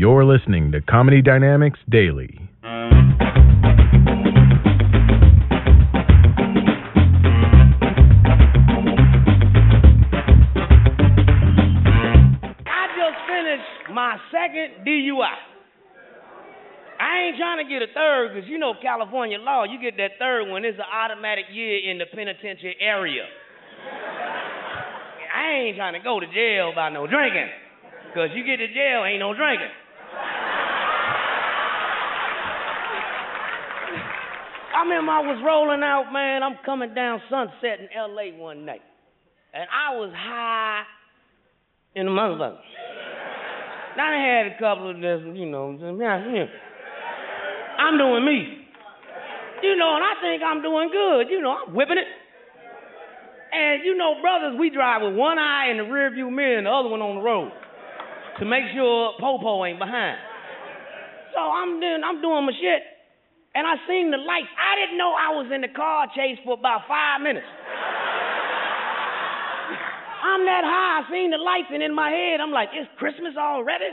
You're listening to Comedy Dynamics Daily. I just finished my second DUI. I ain't trying to get a third because you know California law, you get that third one, it's an automatic year in the penitentiary area. I ain't trying to go to jail by no drinking because you get to jail, ain't no drinking. I remember I was rolling out, man. I'm coming down Sunset in LA one night. And I was high in the motherfucker. I had a couple of this, you know, I'm doing me. You know, and I think I'm doing good. You know, I'm whipping it. And you know, brothers, we drive with one eye in the rearview mirror and the other one on the road to make sure Popo ain't behind. So I'm doing, I'm doing my shit, and I seen the lights. I didn't know I was in the car chase for about five minutes. I'm that high. I seen the lights, and in my head, I'm like, it's Christmas already.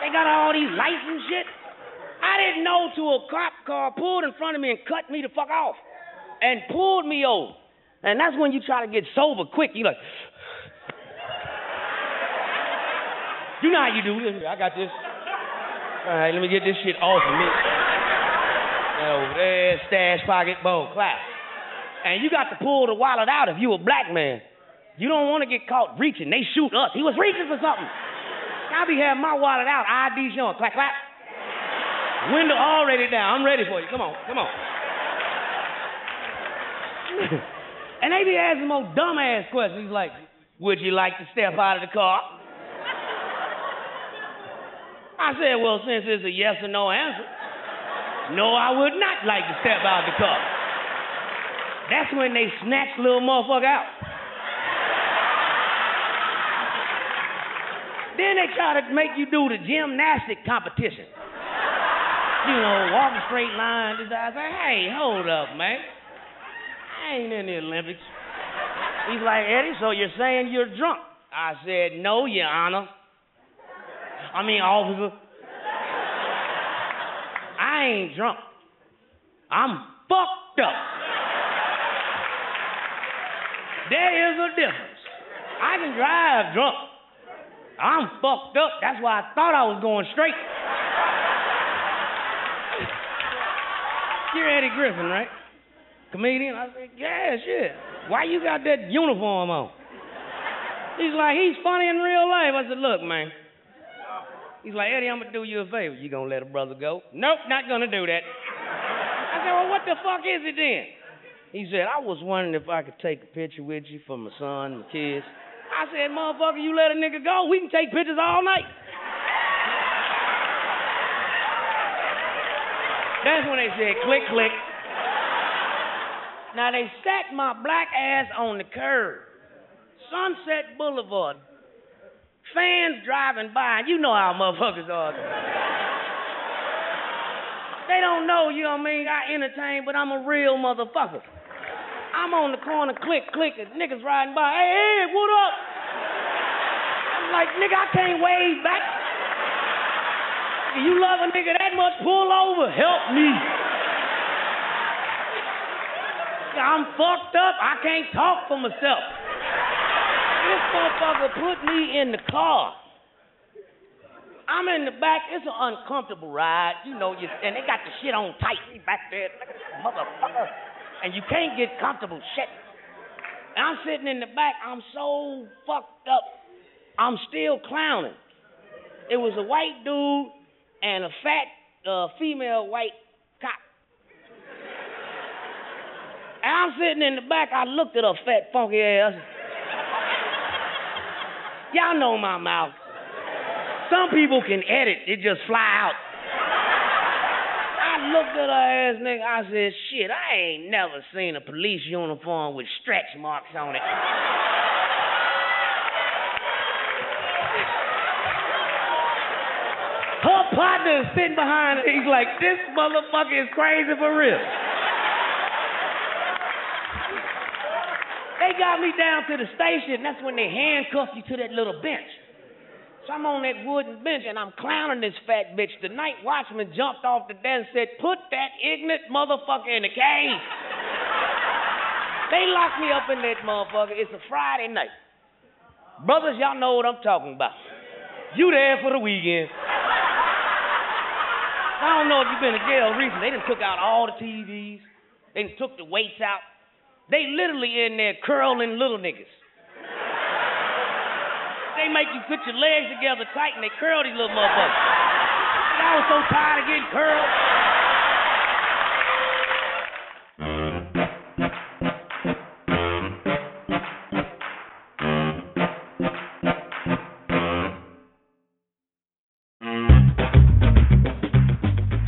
They got all these lights and shit. I didn't know till a cop car pulled in front of me and cut me the fuck off, and pulled me over. And that's when you try to get sober quick. You like, you know how you do. I got this. All right, let me get this shit off of me. Over there, stash pocket, boom, clap. And you got to pull the wallet out if you a black man. You don't want to get caught reaching. They shoot us. He was reaching for something. I be having my wallet out, ID showing, clap, clap. Window already down. I'm ready for you. Come on, come on. and they be asking more dumbass questions. Like, would you like to step out of the car? I said, well, since it's a yes or no answer, no, I would not like to step out the car. That's when they snatch little motherfucker out. then they try to make you do the gymnastic competition. You know, walk a straight line. I say, hey, hold up, man. I ain't in the Olympics. He's like, Eddie, so you're saying you're drunk? I said, no, Your Honor. I mean, officer. I ain't drunk. I'm fucked up. There is a difference. I can drive drunk. I'm fucked up. That's why I thought I was going straight. You're Eddie Griffin, right? Comedian? I said, yeah, shit. Why you got that uniform on? He's like, he's funny in real life. I said, look, man. He's like, Eddie, I'm gonna do you a favor. You gonna let a brother go? Nope, not gonna do that. I said, well, what the fuck is it then? He said, I was wondering if I could take a picture with you for my son, and my kids. I said, motherfucker, you let a nigga go, we can take pictures all night. That's when they said click, click. Now they sat my black ass on the curb, Sunset Boulevard. Fans driving by, and you know how motherfuckers are. they don't know, you know what I mean? I entertain, but I'm a real motherfucker. I'm on the corner, click, click, and niggas riding by. Hey, hey, what up? I'm like, nigga, I can't wave back. You love a nigga that much, pull over, help me. I'm fucked up. I can't talk for myself. This motherfucker put me in the car. I'm in the back. It's an uncomfortable ride. You know, you, and they got the shit on tight back there. Motherfucker and you can't get comfortable shit. And I'm sitting in the back, I'm so fucked up. I'm still clowning. It was a white dude and a fat uh, female white cop. And I'm sitting in the back, I looked at her fat, funky ass. Y'all know my mouth. Some people can edit, it just fly out I looked at her ass nigga. I said, shit, I ain't never seen a police uniform with stretch marks on it. Her partner is sitting behind her. He's like, this motherfucker is crazy for real. They got me down to the station. That's when they handcuffed you to that little bench. So I'm on that wooden bench and I'm clowning this fat bitch. The night watchman jumped off the desk and said, Put that ignorant motherfucker in the cage. they locked me up in that motherfucker. It's a Friday night. Brothers, y'all know what I'm talking about. You there for the weekend. I don't know if you've been to jail recently. They done took out all the TVs. They done took the weights out. They literally in there curling little niggas. They make you put your legs together tight and they curl these little motherfuckers. I was so tired of getting curled.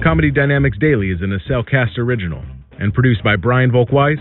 Comedy Dynamics Daily is an Acelcast original and produced by Brian Volkweiss,